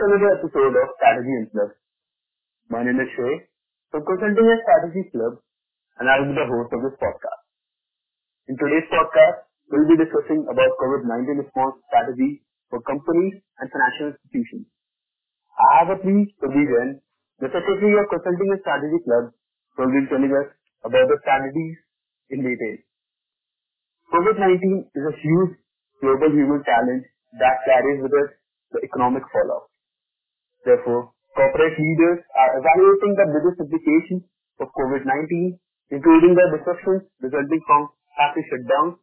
another episode of Strategy and Plus. My name is Shay from Consulting and Strategy Club, and I will be the host of this podcast. In today's podcast, we'll be discussing about COVID-19 response strategy for companies and financial institutions. I have a plea to begin. The Secretary of Consulting and Strategy Club will be telling us about the strategies in detail. COVID-19 is a huge global human challenge that carries with it the economic fallout. Therefore, corporate leaders are evaluating the business implications of COVID-19, including the disruptions resulting from factory shutdowns,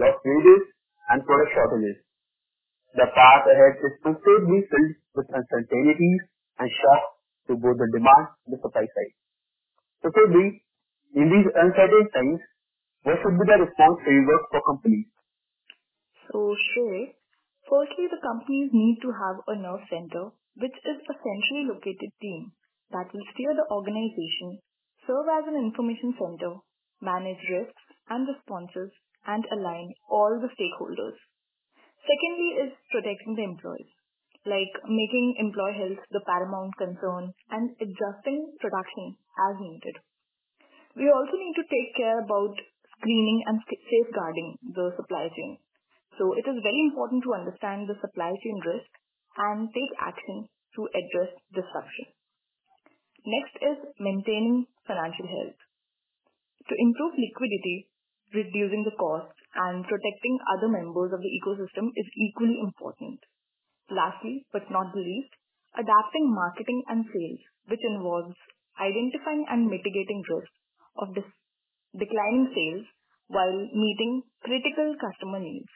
lost wages, and product shortages. The path ahead is considerably filled with uncertainties and shocks to both the demand and the supply side. So, thirdly, in these uncertain times, what should be the response framework for companies? So, Shay, Firstly, the companies need to have a nerve center, which is a centrally located team that will steer the organization, serve as an information center, manage risks and responses, and align all the stakeholders. Secondly is protecting the employees, like making employee health the paramount concern and adjusting production as needed. We also need to take care about screening and safeguarding the supply chain it is very important to understand the supply chain risk and take action to address disruption. Next is maintaining financial health. To improve liquidity, reducing the cost, and protecting other members of the ecosystem is equally important. Lastly, but not the least, adapting marketing and sales, which involves identifying and mitigating risk of declining sales while meeting critical customer needs.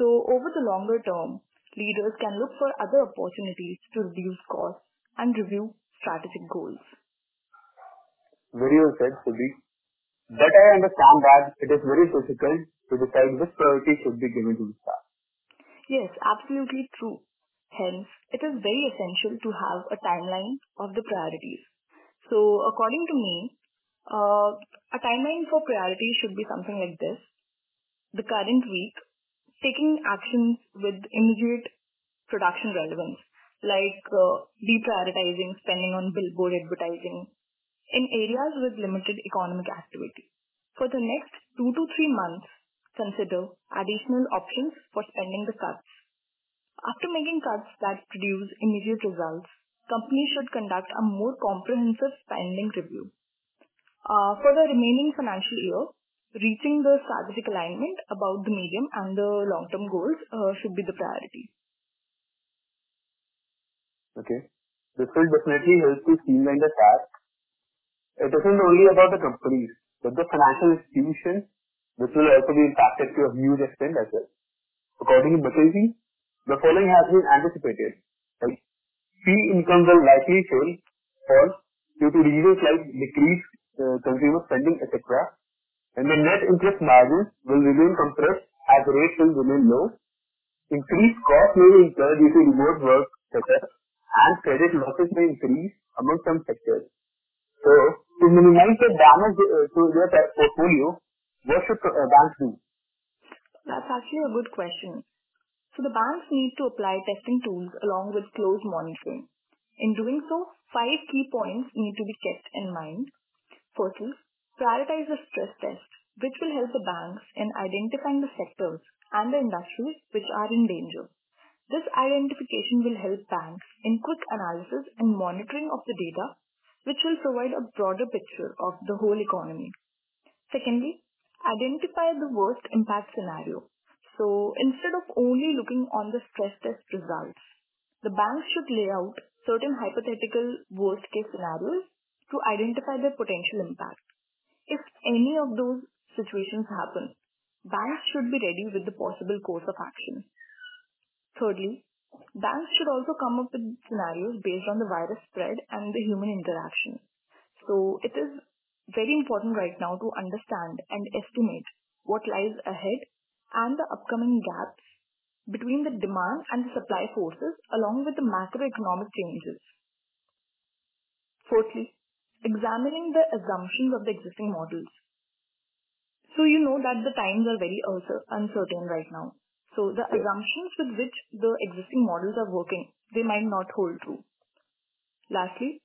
So over the longer term, leaders can look for other opportunities to reduce costs and review strategic goals. Very well said. But I understand that it is very difficult to decide which priority should be given to the staff. Yes, absolutely true. Hence, it is very essential to have a timeline of the priorities. So, according to me, uh, a timeline for priorities should be something like this. The current week, taking actions with immediate production relevance, like uh, deprioritizing spending on billboard advertising in areas with limited economic activity. For the next two to three months, consider additional options for spending the cuts. After making cuts that produce immediate results, companies should conduct a more comprehensive spending review. Uh, for the remaining financial year, reaching the strategic alignment about the medium and the long-term goals uh, should be the priority. Okay. This will definitely help to streamline the task. It isn't only about the companies, but the financial institutions, which will also be impacted to a huge extent as well. According to McKinsey, the following has been anticipated. Fee income will likely fail, fall due to reasons like decreased uh, consumer spending, etc and the net interest margins will remain compressed as rates will remain low. Increased costs may be incurred due to remote work setup and credit losses may increase among some sectors. So, to minimize the damage uh, to their portfolio, what should uh, banks do? That's actually a good question. So the banks need to apply testing tools along with close monitoring. In doing so, five key points need to be kept in mind. Firstly, prioritize the stress test, which will help the banks in identifying the sectors and the industries which are in danger. This identification will help banks in quick analysis and monitoring of the data, which will provide a broader picture of the whole economy. Secondly, identify the worst impact scenario. So instead of only looking on the stress test results, the banks should lay out certain hypothetical worst case scenarios to identify their potential impact. Any of those situations happen, banks should be ready with the possible course of action. Thirdly, banks should also come up with scenarios based on the virus spread and the human interaction. So it is very important right now to understand and estimate what lies ahead and the upcoming gaps between the demand and the supply forces along with the macroeconomic changes. Fourthly, examining the assumptions of the existing models. So you know that the times are very uncertain right now. So the assumptions with which the existing models are working they might not hold true. Lastly,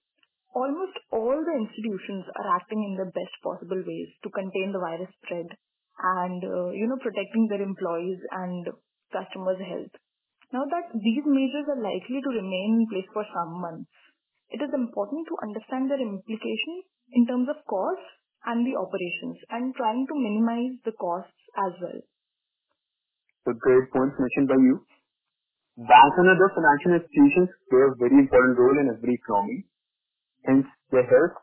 almost all the institutions are acting in the best possible ways to contain the virus spread and, uh, you know, protecting their employees and customers' health. Now that these measures are likely to remain in place for some months, it is important to understand their implications in terms of costs and the operations and trying to minimize the costs as well. The great points mentioned by you. Banks and other financial institutions play a very important role in every economy. Hence, their health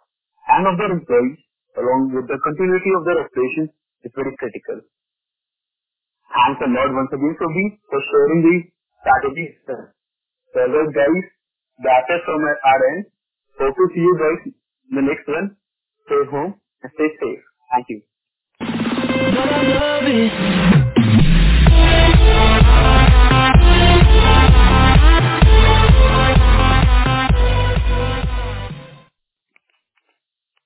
and of their employees, along with the continuity of their operations, is very critical. Thanks a lot once again, for sharing these strategies. So, guys, that's it from our end. Hope to see you guys in the next one. Stay home and stay safe. Thank you.